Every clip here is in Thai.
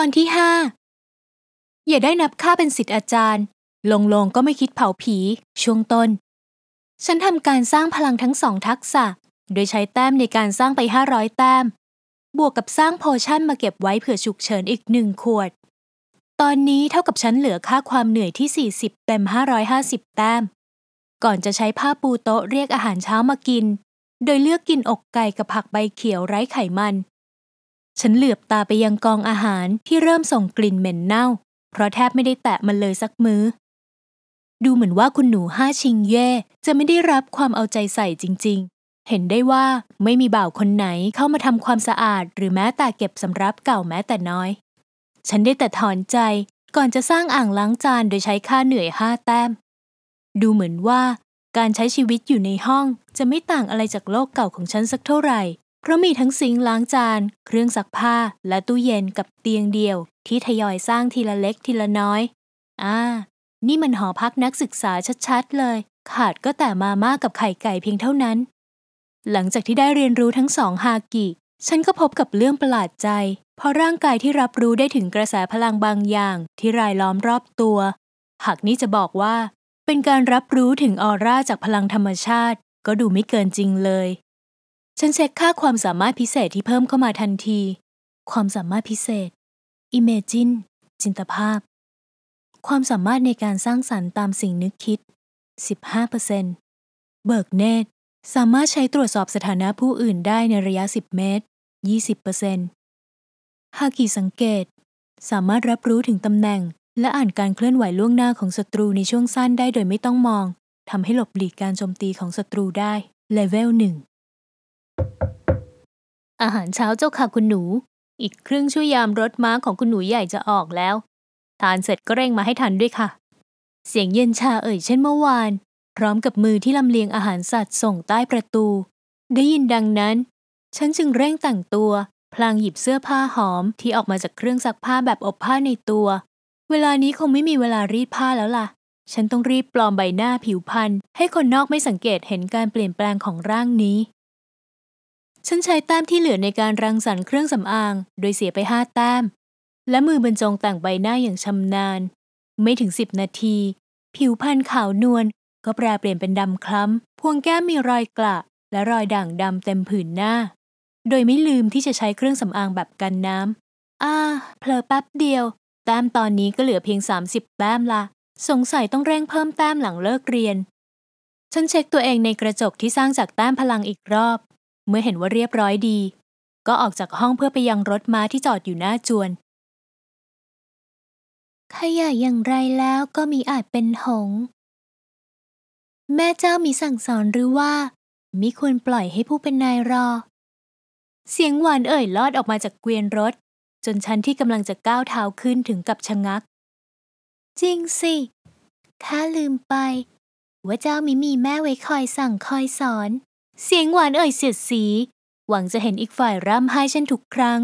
ตอนที่ห้าอย่าได้นับค่าเป็นสิทธิ์อาจารย์ ลงลงก็ไม่คิดเผาผี ช่วงต้น ฉันทำการสร้างพลังทั้งสองทักษะ โดยใช้แต้มในการสร้างไป 500 แต้ม บวกกับสร้างโพชั่นมาเก็บไว้เผื่อฉุกเฉินอีกหนึ่งขวด ตอนนี้เท่ากับฉันเหลือค่าความเหนื่อยที่ 40 เต็ม 550 แต้ม ก่อนจะใช้ผ้าปูโต๊ะเรียกอาหารเช้ามากิน โดยเลือกกินอกไก่กับผักใบเขียวไร้ไขมัน ฉันเหลือบตาไปยังกองอาหารที่เริ่มส่งกลิ่นเหม็นเน่า เพราะแทบไม่ได้แตะมันเลยสักมือ้อ ดูเหมือนว่าคุณหนูห้าชิงเย่จะไม่ได้รับความเอาใจใส่จริง ๆ เห็นได้ว่าไม่มีบ่าวคนไหนเข้ามาทำความสะอาด หรือแม้แต่เก็บสำรับเก่าแม้แต่น้อย ฉันได้แต่ถอนใจก่อนจะสร้างอ่างล้างจานโดยใช้ค่าเหนื่อยห้าแต้ม ดูเหมือนว่าการใช้ชีวิตอยู่ในห้องจะไม่ต่างอะไรจากโลกเก่าของฉันสักเท่าไหร่ เพราะมีทั้งซิงล้างจาน เครื่องซักผ้า และตู้เย็นกับเตียงเดียว ที่ทยอยสร้างทีละเล็กทีละน้อย อ่า นี่มันหอพักนักศึกษาชัดๆเลย ขาดก็แต่มาม่ากับไข่ไก่เพียงเท่านั้น หลังจากที่ได้เรียนรู้ทั้งสองฮากิฉันก็พบกับเรื่องประหลาดใจ เพราะร่างกายที่รับรู้ได้ถึงกระแสพลังบางอย่าง ที่รายล้อมรอบตัว หากนี่จะบอกว่า เป็นการรับรู้ถึงออร่าจากพลังธรรมชาติ ก็ดูไม่เกินจริงเลย ฉันเช็คค่าความสามารถพิเศษที่เพิ่มเข้ามาทันที ความสามารถพิเศษ Imagine จินตภาพ ความสามารถในการสร้างสรรค์ตามสิ่งนึกคิด 15%เบิกเนตร สามารถใช้ตรวจสอบสถานะผู้อื่นได้ในระยะ 10 เมตร 20%ฮากิสังเกต สามารถรับรู้ถึงตำแหน่ง และอ่านการเคลื่อนไหวล่วงหน้าของศัตรูในช่วงสั้นได้โดยไม่ต้องมองทำให้หลบหลีกการโจมตีของศัตรูได้เลเวลหนึ่ง อาหารเช้าเจ้าค่ะคุณหนู อีกครึ่งชั่วยามรถม้าของคุณหนูใหญ่จะออกแล้ว ทานเสร็จก็เร่งมาให้ทันด้วยค่ะ เสียงเย็นชาเอ่ยเช่นเมื่อวาน พร้อมกับมือที่ลำเลียงอาหารสัตว์ส่งใต้ประตู ได้ยินดังนั้น ฉันจึงเร่งแต่งตัว พลางหยิบเสื้อผ้าหอมที่ออกมาจากเครื่องซักผ้าแบบอบผ้าในตัว เวลานี้คงไม่มีเวลารีดผ้าแล้วล่ะ ฉันต้องรีบปลอมใบหน้าผิวพรรณให้คนนอกไม่สังเกตเห็นการเปลี่ยนแปลงของร่างนี้ ฉันใช้แต้มที่เหลือในการรังสรรค์เครื่องสำอาง โดยเสียไปห้าแต้ม และมือบรรจงแต่งใบหน้าอย่างชำนาญ ไม่ถึงสิบนาที ผิวพรรณขาวนวลก็แปรเปลี่ยนเป็นดำคล้ำ พวงแก้มมีรอยกระและรอยด่างดำเต็มผืนหน้า โดยไม่ลืมที่จะใช้เครื่องสำอางแบบกันน้ำอ่าเผลอแป๊บเดียว แต้มตอนนี้ก็เหลือเพียง 30 แต้มละ สงสัยต้องเร่งเพิ่มแต้มหลังเลิกเรียน ฉันเช็คตัวเองในกระจกที่สร้างจากแต้มพลังอีกรอบ เมื่อเห็นว่าเรียบร้อยดี ก็ออกจากห้องเพื่อไปยังรถม้าที่จอดอยู่หน้าจวน ขยะอย่างไรแล้วก็มีอาจเป็นหง แม่เจ้ามีสั่งสอนหรือว่ามิควรปล่อยให้ผู้เป็นนายรอ เสียงหวานเอ่ยลอดออกมาจากเกวียนรถ จนฉันที่กำลังจะก้าวเท้าขึ้นถึงกับชะงัก จริงสิข้าลืมไป ว่าเจ้ามิมีแม่ไว้คอยสั่งคอยสอน เสียงหวานเอ่ยเสียดสี หวังจะเห็นอีกฝ่ายร่ำไห้ฉันทุกครั้ง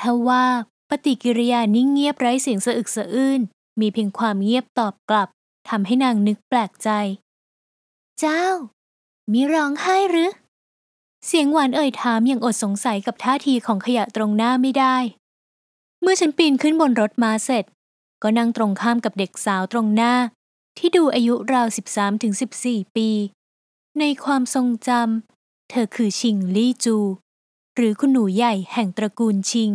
ทว่าปฏิกิริยานิ่งเงียบไร้เสียงสะอึกสะอื้น มีเพียงความเงียบตอบกลับทำให้นางนึกแปลกใจ เจ้า มีร้องไห้หรือ เสียงหวานเอ่ยถามอย่างอดสงสัยกับท่าทีของขยะตรงหน้าไม่ได้ เมื่อฉันปีนขึ้นบนรถมาเสร็จ ก็นั่งตรงข้ามกับเด็กสาวตรงหน้า ที่ดูอายุราว 13-14 ปี ในความทรงจำเธอคือชิงลี่จู หรือคุณหนูใหญ่แห่งตระกูลชิง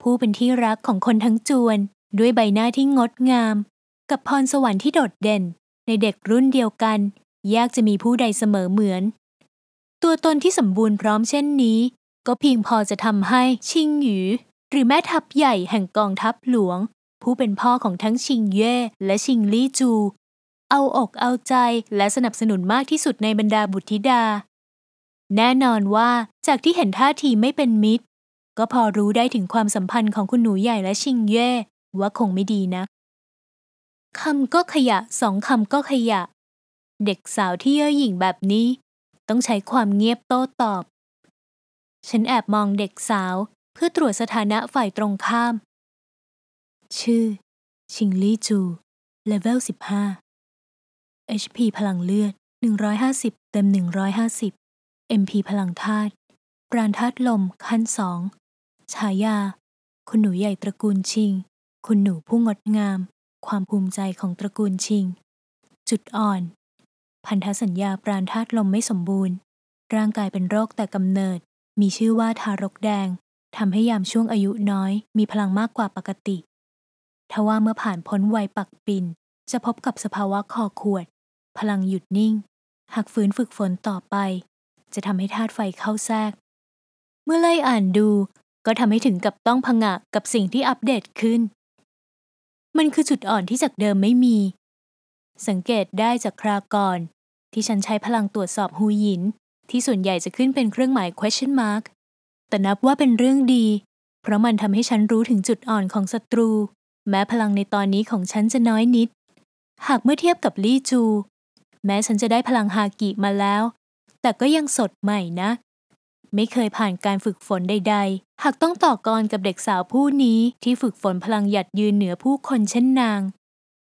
ผู้เป็นที่รักของคนทั้งจวน ด้วยใบหน้าที่งดงาม กับพรสวรรค์ที่โดดเด่น ในเด็กรุ่นเดียวกัน ยากจะมีผู้ใดเสมอเหมือน ตัวตนที่สมบูรณ์พร้อมเช่นนี้ ก็เพียงพอจะทำให้ชิงหยูหรือแม่ทัพใหญ่แห่งกองทัพหลวง ผู้เป็นพ่อของทั้งชิงเย่และชิงลี่จู เอาอกเอาใจและสนับสนุนมากที่สุดในบรรดาบุตรธิดา แน่นอนว่าจากที่เห็นท่าทีไม่เป็นมิตร ก็พอรู้ได้ถึงความสัมพันธ์ของคุณหนูใหญ่และชิงเย่ว่าคงไม่ดีนักคำก็ขยะสองคำก็ขยะ เด็กสาวที่เย่อหยิ่งแบบนี้ ต้องใช้ความเงียบโต้ตอบ ฉันแอบมองเด็กสาวเพื่อตรวจสถานะฝ่ายตรงข้าม ชื่อ ชิงลี่จูเลเวล15 HP พลังเลือด 150 เต็ม 150 MP พลังธาตุปราณธาตุลมขั้นสองฉายา คุณหนูใหญ่ตระกูลชิง คุณหนูผู้งดงาม ความภูมิใจของตระกูลชิง จุดอ่อน พันธสัญญาปราณธาตุลมไม่สมบูรณ์ ร่างกายเป็นโรคแต่กำเนิด มีชื่อว่าทารกแดงทำให้ยามช่วงอายุน้อย มีพลังมากกว่าปกติทว่าเมื่อผ่านพ้นวัยปักปินจะพบกับสภาวะคอขวด พลังหยุดนิ่ง หากฝืนฝึกฝนต่อไป จะทำให้ธาตุไฟเข้าแทรก เมื่อไล่อ่านดูก็ทำให้ถึงกับต้องพงะกับสิ่งที่อัปเดตขึ้น มันคือจุดอ่อนที่จากเดิมไม่มี สังเกตได้จากครากรที่ฉันใช้พลังตรวจสอบฮูหยิน ที่ส่วนใหญ่จะขึ้นเป็นเครื่องหมาย question mark แต่นับว่าเป็นเรื่องดี เพราะมันทำให้ฉันรู้ถึงจุดอ่อนของศัตรู แม้พลังในตอนนี้ของฉันจะน้อยนิด หากเมื่อเทียบกับลี่จู แม้ฉันจะได้พลังฮากิมาแล้ว แต่ก็ยังสดใหม่นะ ไม่เคยผ่านการฝึกฝนใด ๆ หากต้องต่อกรกับเด็กสาวผู้นี้ที่ฝึกฝนพลังหยัดยืนเหนือผู้คนเช่นนาง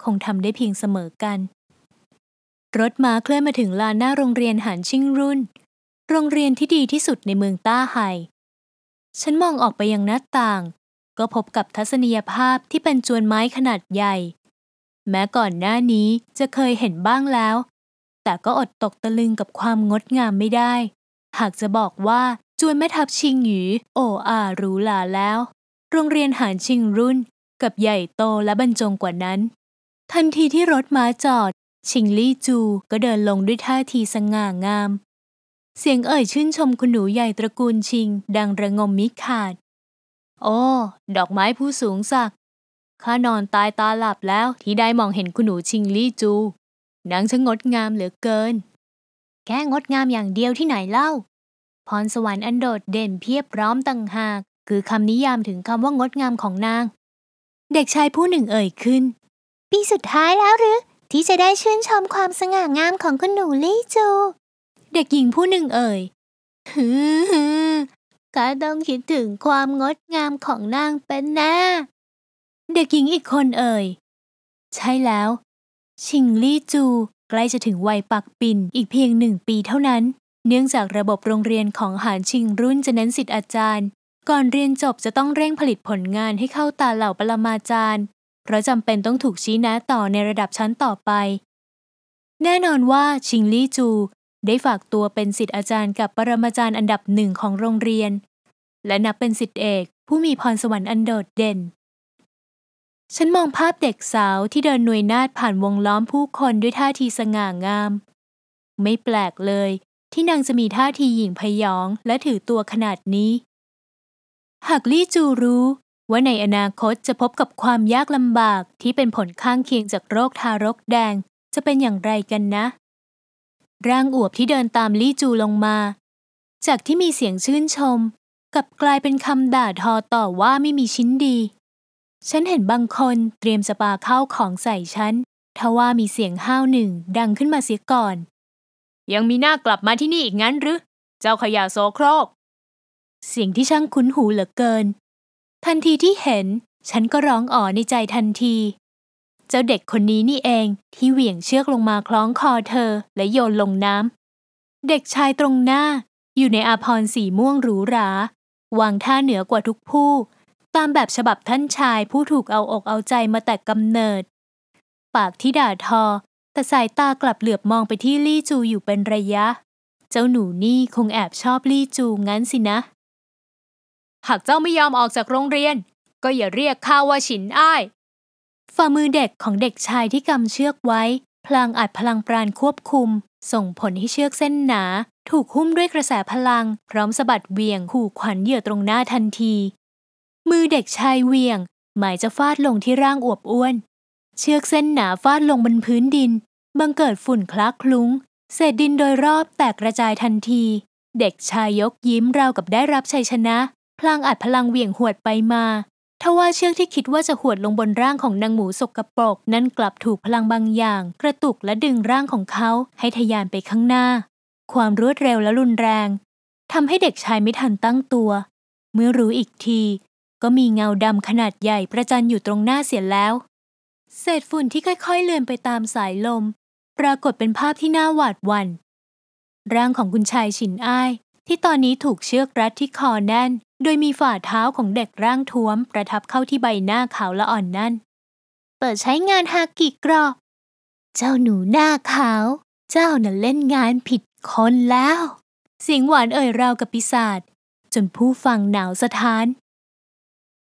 คงทำได้เพียงเสมอกัน รถม้าเคลื่อนมาถึงลานหน้าโรงเรียนหานชิงรุ่น โรงเรียนที่ดีที่สุดในเมืองต้าไห่ฉันมองออกไปยังหน้าต่าง ก็พบกับทัศนียภาพที่เป็นจวนไม้ขนาดใหญ่ แม้ก่อนหน้านี้จะเคยเห็นบ้างแล้ว แต่ก็อดตกตะลึงกับความงดงามไม่ได้ หากจะบอกว่าจวนแม่ทัพชิงหยูโออาหรูหราแล้ว โรงเรียนหานชิงรุ่น กับใหญ่โตและบรรจงกว่านั้น ทันทีที่รถม้าจอด ชิงลี่จูก็เดินลงด้วยท่าทีสง่างาม เสียงเอ่ยชื่นชมคุณหนูใหญ่ตระกูลชิง ดังระงมมิขาด โอ้ดอกไม้ผู้สูงสักข้านอนตายตาหลับแล้วที่ได้มองเห็นคุณหนูชิงลี่จู นางช่างงดงามเหลือเกิน แค่งดงามอย่างเดียวที่ไหนเล่า พรสวรรค์อันโดดเด่นเพียบพร้อมต่างหาก คือคำนิยามถึงคำว่างดงามของนาง เด็กชายผู้หนึ่งเอ่ยขึ้น ปีสุดท้ายแล้วหรือ ที่จะได้ชื่นชมความสง่างามของคุณหนูลี่จู เด็กหญิงผู้หนึ่งเอ่ยฮือข้าต้องคิดถึงความงดงามของนางเป็นแน่เด็กหญิงอีกคนเอ่ย ใช่แล้ว ชิงลี่จู ใกล้จะถึงวัยปักปิ่นอีกเพียงหนึ่งปีเท่านั้น เนื่องจากระบบโรงเรียนของหานชิงรุ่นจะเน้นสิทธิ์อาจารย์ ก่อนเรียนจบจะต้องเร่งผลิตผลงานให้เข้าตาเหล่าปรมาจารย์ เพราะจำเป็นต้องถูกชี้แนะต่อในระดับชั้นต่อไป แน่นอนว่าชิงลี่จู ได้ฝากตัวเป็นสิทธิอาจารย์กับปรมาจารย์อันดับหนึ่งของโรงเรียน และนับเป็นสิทธิเอกผู้มีพรสวรรค์อันโดดเด่น ฉันมองภาพเด็กสาวที่เดินหน่วยนาดผ่านวงล้อมผู้คนด้วยท่าทีสง่างาม ไม่แปลกเลย ที่นางจะมีท่าทีหยิ่งพยองและถือตัวขนาดนี้ หากลี่จูรู้ว่าในอนาคตจะพบกับความยากลำบากที่เป็นผลข้างเคียงจากโรคทารกแดงจะเป็นอย่างไรกันนะ ร่างอวบที่เดินตามลี่จูลงมา จากที่มีเสียงชื่นชมกับกลายเป็นคำด่าทอต่อว่าไม่มีชิ้นดี ฉันเห็นบางคนเตรียมจะปาข้าวของใส่ฉันทว่ามีเสียงห้าวหนึ่งดังขึ้นมาเสียก่อน ยังมีหน้ากลับมาที่นี่อีกงั้นหรือ เจ้าขยะโซโครก เสียงที่ช่างคุ้นหูเหลือเกิน ทันทีที่เห็น ฉันก็ร้องอ๋อในใจทันที เจ้าเด็กคนนี้นี่เองที่เหวี่ยงเชือกลงมาคล้องคอเธอและโยนลงน้ำ เด็กชายตรงหน้า อยู่ในอาพรสีม่วงหรูหราวางท่าเหนือกว่าทุกผู้ ตามแบบฉบับท่านชายผู้ถูกเอาอกเอาใจมาแต่กำเนิด ปากที่ด่าทอ แต่สายตากลับเหลือบมองไปที่ลี่จูอยู่เป็นระยะ เจ้าหนูนี่คงแอบชอบลี่จูงั้นสินะ หากเจ้าไม่ยอมออกจากโรงเรียน ก็อย่าเรียกข้าว่าฉินอ้ายฝ่ามือเด็กของเด็กชายที่กำเชือกไว้ พลางอัดพลังปราณควบคุม ส่งผลให้เชือกเส้นหนา ถูกหุ้มด้วยกระแสพลัง พร้อมสะบัดเวียงขู่ขวัญเหยื่อตรงหน้าทันที มือเด็กชายเวียง หมายจะฟาดลงที่ร่างอวบอ้วน เชือกเส้นหนาฟาดลงบนพื้นดิน บังเกิดฝุ่นคลักคลุ้ง เศษดินโดยรอบแตกกระจายทันที เด็กชายยกยิ้มราวกับได้รับชัยชนะ พลางอัดพลังเวียงหวดไปมาทว่าเชือกที่คิดว่าจะหวดลงบนร่างของนางหมูสกรปรก นั้นกลับถูกพลังบางอย่าง กระตุกและดึงร่างของเขาให้ทะยานไปข้างหน้า ความรวดเร็วและรุนแรงทำให้เด็กชายไม่ทันตั้งตัว เมื่อรู้อีกที ก็มีเงาดำขนาดใหญ่ประจันอยู่ตรงหน้าเสียแล้ว เศษฝุ่นที่ค่อยๆเลื่อนไปตามสายลม ปรากฏเป็นภาพที่น่าหวาดหวั่น ร่างของคุณชายฉินอ้าย ที่ตอนนี้ถูกเชือกรัดที่คอแน่น โดยมีฝ่าเท้าของเด็กร่างท้วม ประทับเข้าที่ใบหน้าขาวละอ่อนนั่น เปิดใช้งานฮากิกรอบ เจ้าหนูหน้าขาว เจ้าน่ะเล่นงานผิดคนแล้ว เสียงหวานเอ่ยราวกับปีศาจจนผู้ฟังหนาวสะท้าน